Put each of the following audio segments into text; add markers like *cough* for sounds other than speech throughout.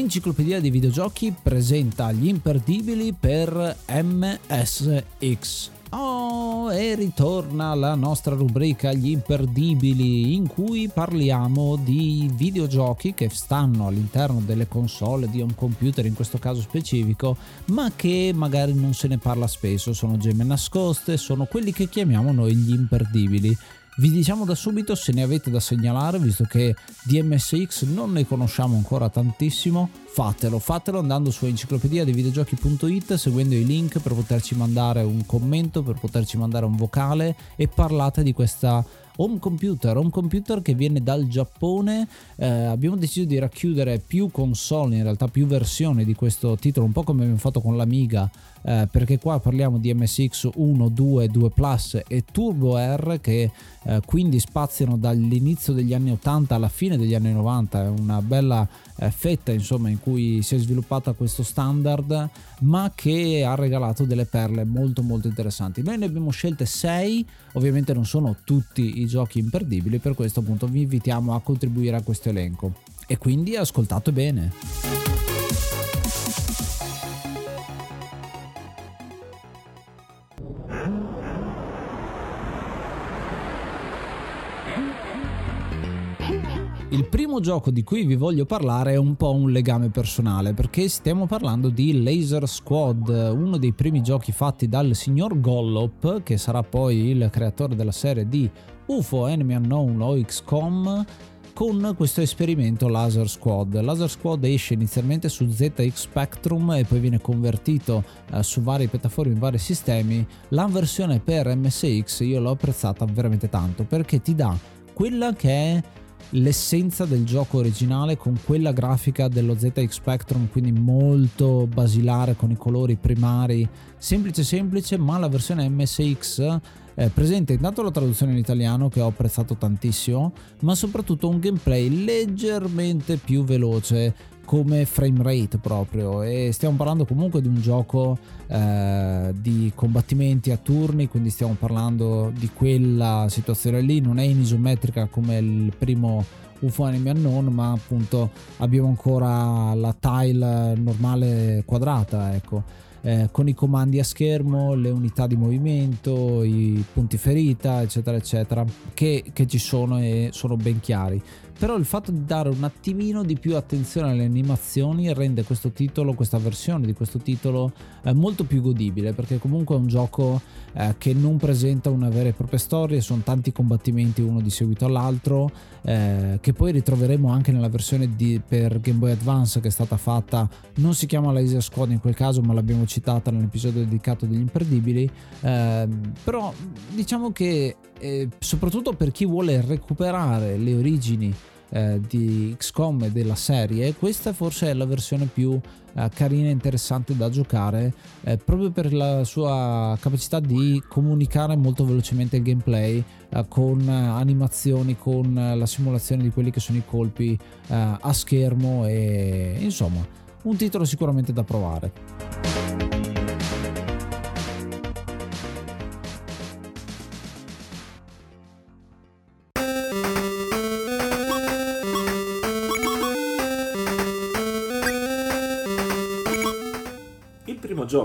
Enciclopedia dei videogiochi presenta gli imperdibili per MSX. Oh, e ritorna la nostra rubrica Gli imperdibili in cui parliamo di videogiochi che stanno all'interno delle console di un computer in questo caso specifico, ma che magari non se ne parla spesso, sono gemme nascoste, sono quelli che chiamiamo noi gli imperdibili. Vi diciamo da subito se ne avete da segnalare, visto che di MSX non ne conosciamo ancora tantissimo, fatelo, fatelo andando su enciclopedia dei videogiochi.it seguendo i link per poterci mandare un commento, per poterci mandare un vocale e parlate di questa home computer, home computer che viene dal Giappone. Eh, abbiamo deciso di racchiudere più console, in realtà più versioni di questo titolo, un po' come abbiamo fatto con l'Amiga, eh, perché qua parliamo di MSX 1, 2, 2 Plus e Turbo R che eh, quindi spaziano dall'inizio degli anni 80 alla fine degli anni 90, è una bella eh, fetta insomma in cui si è sviluppata questo standard ma che ha regalato delle perle molto molto interessanti. Noi ne abbiamo scelte 6, ovviamente non sono tutti i giochi imperdibili, per questo appunto vi invitiamo a contribuire a questo elenco. E quindi ascoltate bene. Il primo gioco di cui vi voglio parlare è un po' un legame personale perché stiamo parlando di Laser Squad, uno dei primi giochi fatti dal signor Gollop, che sarà poi il creatore della serie di UFO Enemy Unknown o XCOM con questo esperimento Laser Squad. Laser Squad esce inizialmente su ZX Spectrum e poi viene convertito eh, su varie piattaforme in vari sistemi. La versione per MSX io l'ho apprezzata veramente tanto perché ti dà quella che è l'essenza del gioco originale con quella grafica dello ZX Spectrum, quindi molto basilare con i colori primari, semplice semplice, ma la versione MSX eh, presenta intanto la traduzione in italiano che ho apprezzato tantissimo, ma soprattutto un gameplay leggermente più veloce come frame rate proprio e stiamo parlando comunque di un gioco eh, di combattimenti a turni quindi stiamo parlando di quella situazione lì. Non è in isometrica come il primo UFO Enemy Unknown ma appunto abbiamo ancora la tile normale quadrata ecco. Eh, con i comandi a schermo, le unità di movimento, i punti ferita, eccetera, eccetera, che, che ci sono e sono ben chiari però il fatto di dare un attimino di più attenzione alle animazioni rende questo titolo, questa versione di questo titolo eh, molto più godibile perché comunque è un gioco eh, che non presenta una vera e propria storia, sono tanti combattimenti uno di seguito all'altro eh, che poi ritroveremo anche nella versione di, per Game Boy Advance che è stata fatta, non si chiama Laser Squad in quel caso ma l'abbiamo citata nell'episodio dedicato degli imperdibili, ehm, però diciamo che eh, soprattutto per chi vuole recuperare le origini eh, di XCOM della serie, questa forse è la versione più eh, carina e interessante da giocare eh, proprio per la sua capacità di comunicare molto velocemente il gameplay eh, con eh, animazioni, con la simulazione di quelli che sono i colpi a schermo e insomma un titolo sicuramente da provare.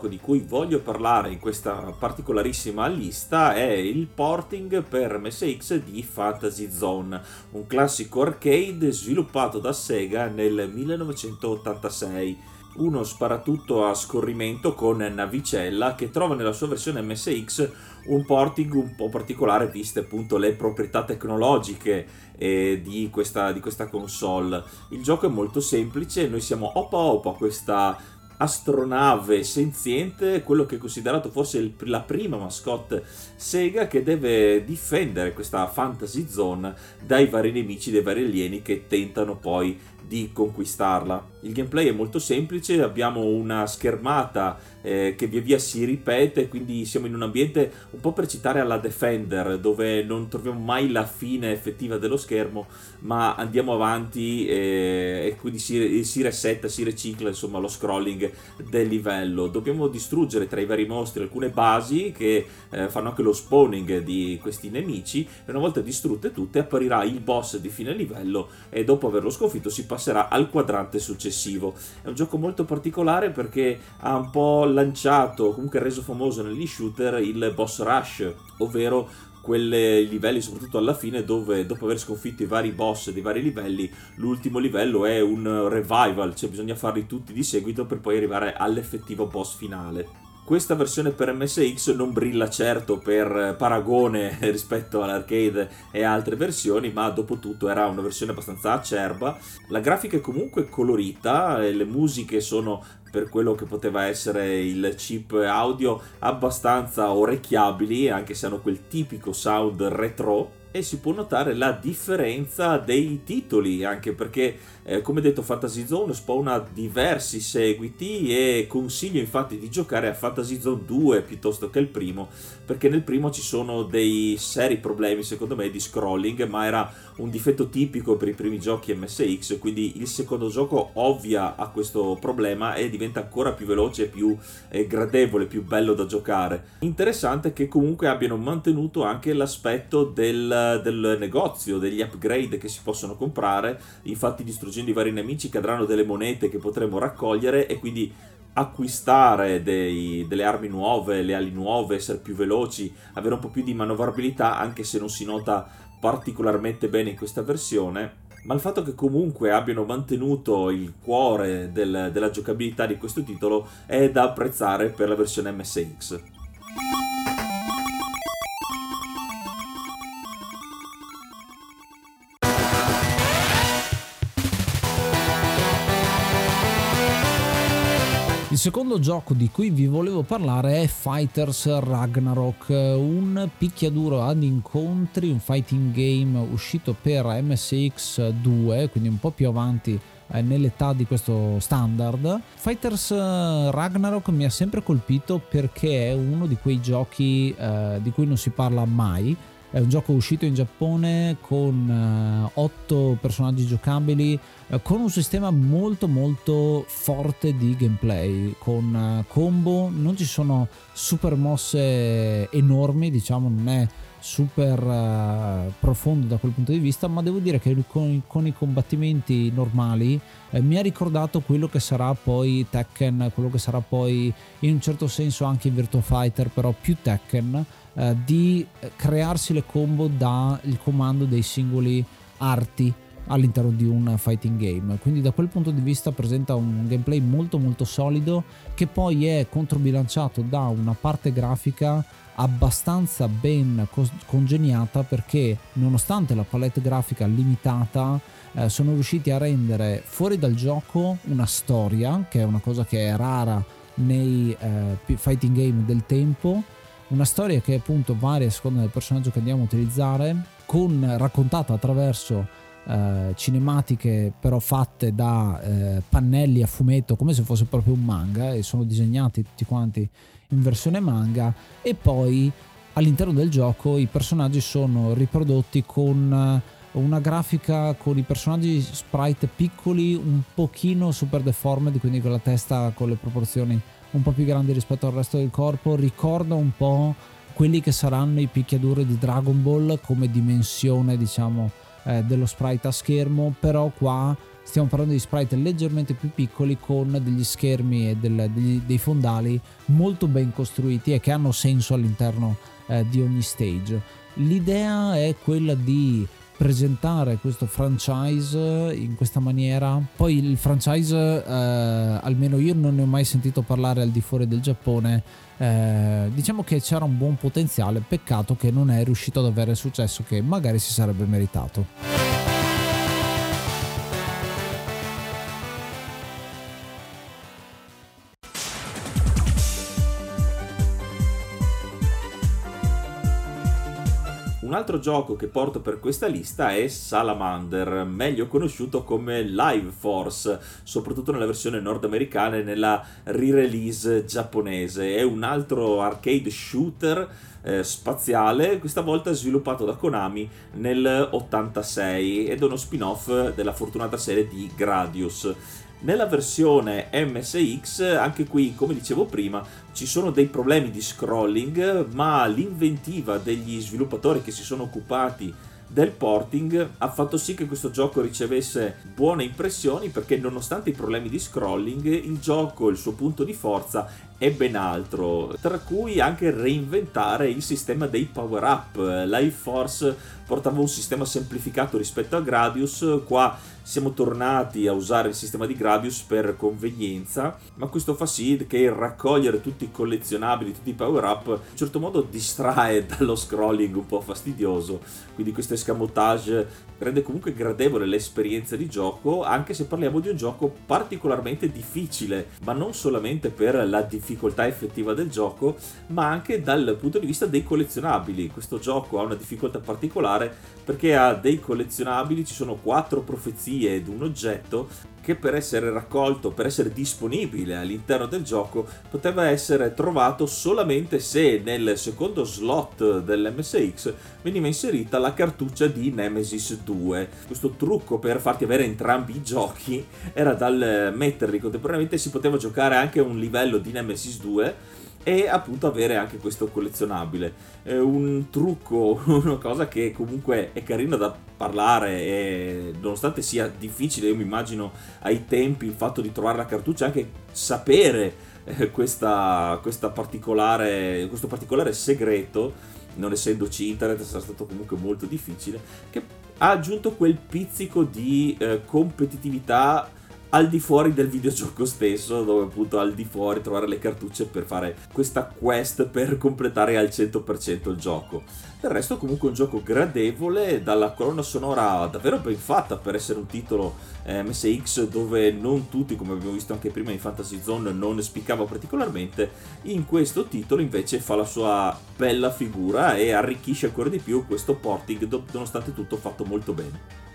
Gioco di cui voglio parlare in questa particolarissima lista è il porting per MSX di Fantasy Zone, un classico arcade sviluppato da Sega nel 1986 uno sparatutto a scorrimento con navicella che trova nella sua versione MSX un porting un po' particolare viste appunto le proprietà tecnologiche eh, di, questa, di, questa, console. Il gioco è molto semplice, noi siamo opa opa questa astronave senziente, quello che è considerato forse il, la prima mascotte Sega che deve difendere questa fantasy zone dai vari nemici, dai vari alieni che tentano poi di conquistarla. Il gameplay è molto semplice, abbiamo una schermata eh, che via via si ripete, quindi siamo in un ambiente un po' per citare alla Defender, dove non troviamo mai la fine effettiva dello schermo, ma andiamo avanti e, e quindi si, si resetta, si ricicla insomma lo scrolling del livello. Dobbiamo distruggere tra i vari mostri alcune basi che eh, fanno anche lo spawning di questi nemici e una volta distrutte tutte apparirà il boss di fine livello e dopo averlo sconfitto si passerà al quadrante successivo. È un gioco molto particolare perché ha un po' lanciato, comunque reso famoso negli shooter il boss rush, ovvero quei livelli soprattutto alla fine dove dopo aver sconfitto i vari boss dei vari livelli l'ultimo livello è un revival cioè bisogna farli tutti di seguito per poi arrivare all'effettivo boss finale questa versione per MSX non brilla certo per paragone *laughs* rispetto all'arcade e altre versioni, ma dopo tutto era una versione abbastanza acerba. La grafica è comunque colorita, le musiche sono per quello che poteva essere il chip audio abbastanza orecchiabili, anche se hanno quel tipico sound retro e si può notare la differenza dei titoli, anche perché eh, come detto Fantasy Zone spawna diversi seguiti e consiglio infatti di giocare a Fantasy Zone 2 piuttosto che il primo, perché nel primo ci sono dei seri problemi secondo me di scrolling, ma era un difetto tipico per i primi giochi MSX, quindi il secondo gioco ovvia a questo problema e diventa ancora più veloce, più eh, gradevole, più bello da giocare. Interessante che comunque abbiano mantenuto anche l'aspetto del, del negozio, degli upgrade che si possono comprare, infatti distruggendo i vari nemici cadranno delle monete che potremo raccogliere e quindi acquistare dei, delle armi nuove, le ali nuove, essere più veloci, avere un po' più di manovrabilità, anche se non si nota particolarmente bene in questa versione. Ma il fatto che comunque abbiano mantenuto il cuore del, della giocabilità di questo titolo è da apprezzare per la versione MSX. Secondo gioco di cui vi volevo parlare è Fighters Ragnarok, un picchiaduro ad incontri, un fighting game uscito per MSX 2, quindi un po' più avanti eh, nell'età di questo standard. Fighters Ragnarok mi ha sempre colpito perché è uno di quei giochi eh, di cui non si parla mai è un gioco uscito in Giappone con 8 uh, personaggi giocabili, uh, con un sistema molto molto forte di gameplay, con uh, combo, non ci sono super mosse enormi, diciamo, non è super uh, profondo da quel punto di vista, ma devo dire che con, con i combattimenti normali eh, mi ha ricordato quello che sarà poi Tekken, quello che sarà poi in un certo senso anche Virtua Fighter, però più Tekken, eh, di crearsi le combo dal comando dei singoli arti all'interno di un fighting game. Quindi da quel punto di vista presenta un gameplay molto molto solido che poi è controbilanciato da una parte grafica abbastanza ben congeniata perché nonostante la palette grafica limitata eh, sono riusciti a rendere fuori dal gioco una storia che è una cosa che è rara nei eh, fighting game del tempo. Una storia che appunto varia a seconda del personaggio che andiamo a utilizzare con, raccontata attraverso eh, cinematiche però fatte da eh, pannelli a fumetto come se fosse proprio un manga e sono disegnati tutti quanti in versione manga e poi all'interno del gioco i personaggi sono riprodotti con eh, una grafica con i personaggi sprite piccoli un pochino super deformed quindi con la testa con le proporzioni un po' più grandi rispetto al resto del corpo ricorda un po' quelli che saranno i picchiaduri di Dragon Ball come dimensione diciamo eh, dello sprite a schermo però qua stiamo parlando di sprite leggermente più piccoli con degli schermi e del, degli, dei fondali molto ben costruiti e che hanno senso all'interno eh, di ogni stage. L'idea è quella di presentare questo franchise in questa maniera. Poi il franchise, eh, almeno io non ne ho mai sentito parlare al di fuori del Giappone. Eh, diciamo che c'era un buon potenziale, peccato che non è riuscito ad avere il successo che magari si sarebbe meritato. Altro gioco che porto per questa lista è Salamander, meglio conosciuto come Live Force, soprattutto nella versione nordamericana e nella re-release giapponese. È un altro arcade shooter eh, spaziale, questa volta sviluppato da Konami nel 86 ed è uno spin-off della fortunata serie di Gradius. Nella versione MSX, anche qui, come dicevo prima, ci sono dei problemi di scrolling, ma l'inventiva degli sviluppatori che si sono occupati del porting ha fatto sì che questo gioco ricevesse buone impressioni perché nonostante i problemi di scrolling il gioco, il suo punto di forza è ben altro, tra cui anche reinventare il sistema dei power up. Life Force portava un sistema semplificato rispetto a Gradius, qua siamo tornati a usare il sistema di Gradius per convenienza, ma questo fa sì che raccogliere tutti i collezionabili, tutti i power up, in certo modo distrae dallo scrolling un po' fastidioso, quindi questo escamotage rende comunque gradevole l'esperienza di gioco, anche se parliamo di un gioco particolarmente difficile, ma non solamente per la difficoltà effettiva del gioco, ma anche dal punto di vista dei collezionabili. Questo gioco ha una difficoltà particolare perché ha dei collezionabili, ci sono quattro profezie ed un oggetto che per essere raccolto, per essere disponibile all'interno del gioco, poteva essere trovato solamente se nel secondo slot dell'MSX veniva inserita la cartuccia di Nemesis 2. Questo trucco per farti avere entrambi i giochi era dal metterli contemporaneamente, si poteva giocare anche un livello di Nemesis 2 e appunto avere anche questo collezionabile. È un trucco, *laughs* una cosa che comunque è carino da parlare e nonostante sia difficile, io mi immagino ai tempi il fatto di trovare la cartuccia, anche sapere eh, questa, questa particolare, questo particolare segreto, non essendoci internet sarà stato comunque molto difficile, che ha aggiunto quel pizzico di eh, competitività al di fuori del videogioco stesso, dove appunto al di fuori trovare le cartucce per fare questa quest per completare al 100% il gioco. Del resto comunque un gioco gradevole, dalla colonna sonora davvero ben fatta per essere un titolo eh, MSX dove non tutti, come abbiamo visto anche prima in Fantasy Zone, non spiccava particolarmente, in questo titolo invece fa la sua bella figura e arricchisce ancora di più questo porting nonostante tutto fatto molto bene.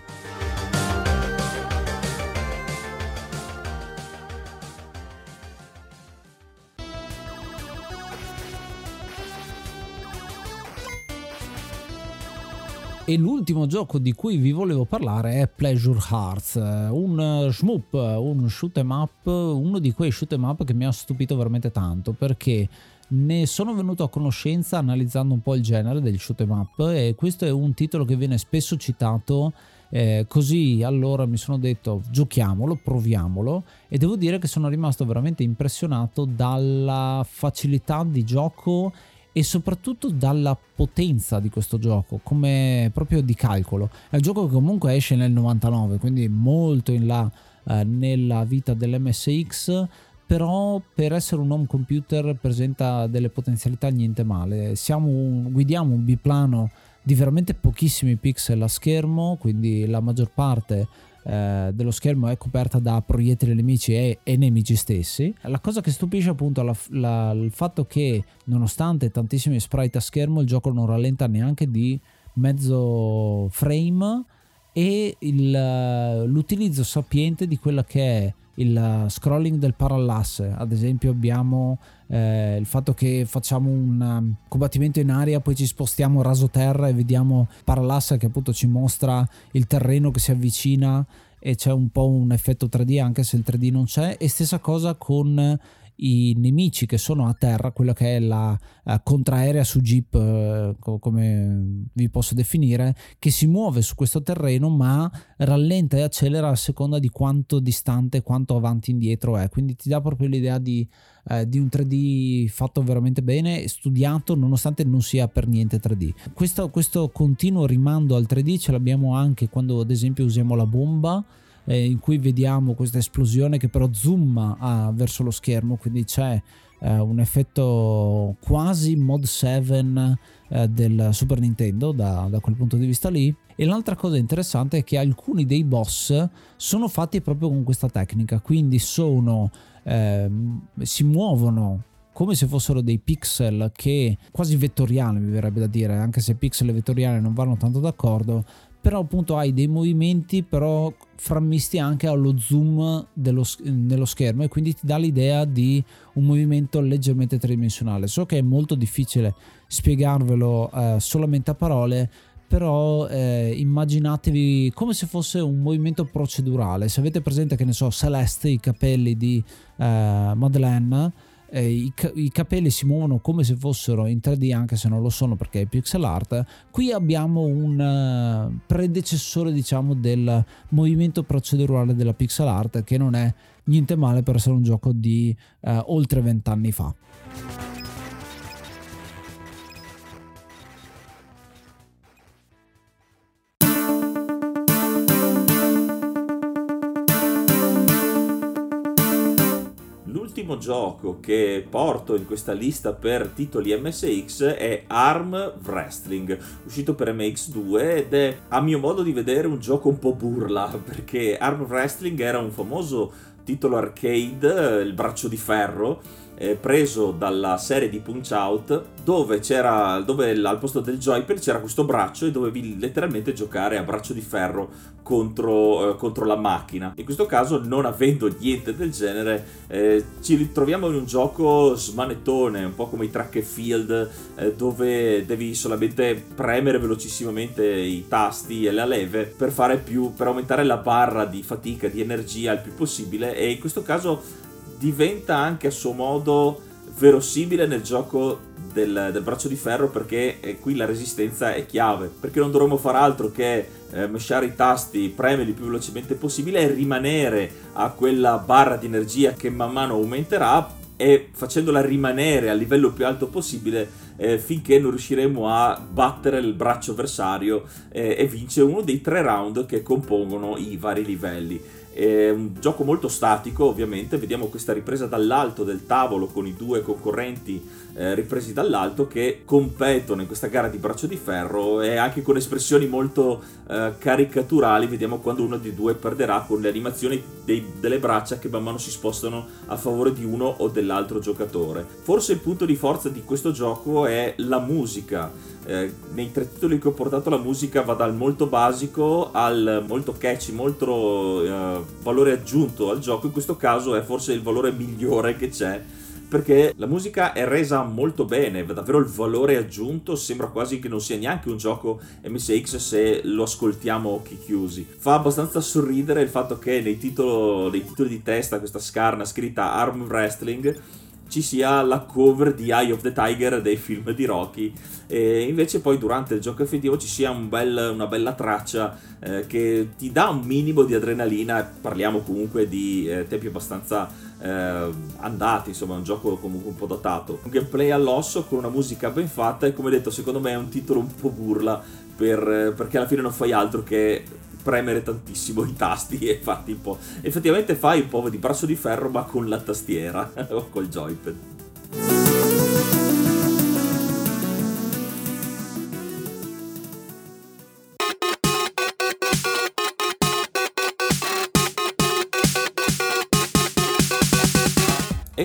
E l'ultimo gioco di cui vi volevo parlare è Pleasure Hearts, un shmup, un shoot 'em up, uno di quei shoot 'em up che mi ha stupito veramente tanto perché ne sono venuto a conoscenza analizzando un po' il genere del shoot 'em up e questo è un titolo che viene spesso citato eh, così allora mi sono detto giochiamolo, proviamolo e devo dire che sono rimasto veramente impressionato dalla facilità di gioco e soprattutto dalla potenza di questo gioco, come proprio di calcolo. È un gioco che comunque esce nel 99, quindi molto in là eh, nella vita dell'MSX, però per essere un home computer presenta delle potenzialità niente male. Un, guidiamo un biplano di veramente pochissimi pixel a schermo, quindi la maggior parte eh, dello schermo è coperta da proiettili nemici e, e, nemici stessi. La cosa che stupisce appunto è il fatto che nonostante tantissimi sprite a schermo il gioco non rallenta neanche di mezzo frame e il, l'utilizzo sapiente di quella che è il scrolling del parallasse. Ad esempio abbiamo eh, il fatto che facciamo un um, combattimento in aria, poi ci spostiamo raso terra e vediamo parallasse che appunto ci mostra il terreno che si avvicina e c'è un po' un effetto 3D anche se il 3D non c'è e stessa cosa con i nemici che sono a terra, quella che è la uh, contraerea su jeep, uh, co- come vi posso definire, che si muove su questo terreno ma rallenta e accelera a seconda di quanto distante, quanto avanti e indietro è. Quindi ti dà proprio l'idea di, uh, di un 3D fatto veramente bene, studiato, nonostante non sia per niente 3D. Questo, questo continuo rimando al 3D ce l'abbiamo anche quando ad esempio usiamo la bomba eh, in cui vediamo questa esplosione che però zooma ah, verso lo schermo, quindi c'è eh, un effetto quasi mod 7 eh, del Super Nintendo da, da, quel punto di vista lì. E l'altra cosa interessante è che alcuni dei boss sono fatti proprio con questa tecnica, quindi sono, ehm, si muovono come se fossero dei pixel che quasi vettoriali mi verrebbe da dire, anche se pixel e vettoriali non vanno tanto d'accordo, però appunto hai dei movimenti però frammisti anche allo zoom dello, nello schermo e quindi ti dà l'idea di un movimento leggermente tridimensionale. So che è molto difficile spiegarvelo eh, solamente a parole, però eh, immaginatevi come se fosse un movimento procedurale. Se avete presente, che ne so, Celeste, i capelli di eh, Madeleine, eh, i, i, capelli si muovono come se fossero in 3D, anche se non lo sono perché è pixel art. Qui abbiamo un uh, predecessore, diciamo, del movimento procedurale della pixel art, che non è niente male per essere un gioco di uh, oltre vent'anni fa. Gioco che porto in questa lista per titoli MSX è Arm Wrestling, uscito per MX2 ed è a mio modo di vedere un gioco un po' burla *laughs* perché Arm Wrestling era un famoso titolo arcade, il braccio di ferro, eh, preso dalla serie di Punch Out dove c'era dove al posto del joypad c'era questo braccio e dovevi letteralmente giocare a braccio di ferro contro, eh, contro la macchina. In questo caso non avendo niente del genere eh, ci ritroviamo in un gioco smanettone un po' come i track and field eh, dove devi solamente premere velocissimamente i tasti e la leve per fare più per aumentare la barra di fatica di energia il più possibile e in questo caso diventa anche a suo modo verosimile nel gioco del, del braccio di ferro perché eh, qui la resistenza è chiave perché non dovremmo fare altro che eh, mesciare i tasti, premerli più velocemente possibile e rimanere a quella barra di energia che man mano aumenterà e facendola rimanere al livello più alto possibile eh, finché non riusciremo a battere il braccio avversario eh, e vincere uno dei tre round che compongono i vari livelli. È un gioco molto statico, ovviamente. Vediamo questa ripresa dall'alto del tavolo con i due concorrenti eh, ripresi dall'alto che competono in questa gara di braccio di ferro e anche con espressioni molto eh, caricaturali. Vediamo quando uno dei due perderà con le animazioni dei, delle braccia che man mano si spostano a favore di uno o dell'altro giocatore. Forse il punto di forza di questo gioco è la musica eh, nei tre titoli che ho portato la musica va dal molto basico al molto catchy, molto eh, valore aggiunto al gioco, in questo caso è forse il valore migliore che c'è perché la musica è resa molto bene, davvero il valore aggiunto sembra quasi che non sia neanche un gioco MSX se lo ascoltiamo occhi chiusi. Fa abbastanza sorridere il fatto che nei, titolo, nei titoli di testa questa scarna scritta Arm Wrestling ci sia la cover di Eye of the Tiger dei film di Rocky. E invece poi durante il gioco effettivo ci sia un bel, una bella traccia eh, che ti dà un minimo di adrenalina. Parliamo comunque di eh, tempi abbastanza eh, andati insomma è un gioco comunque un po' datato. Un gameplay all'osso con una musica ben fatta e come detto secondo me è un titolo un po' burla per, perché alla fine non fai altro che premere tantissimo i tasti e farti un po'. Effettivamente fai un po' di braccio di ferro, ma con la tastiera *laughs* o col joypad.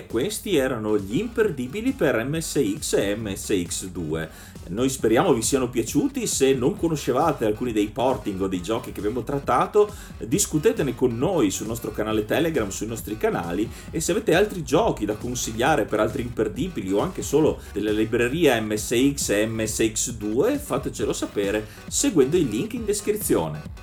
Questi erano gli imperdibili per MSX e MSX2. Noi speriamo vi siano piaciuti, se non conoscevate alcuni dei porting o dei giochi che abbiamo trattato, discutetene con noi sul nostro canale Telegram, sui nostri canali e se avete altri giochi da consigliare per altri imperdibili o anche solo delle librerie MSX e MSX2, fatecelo sapere seguendo il link in descrizione.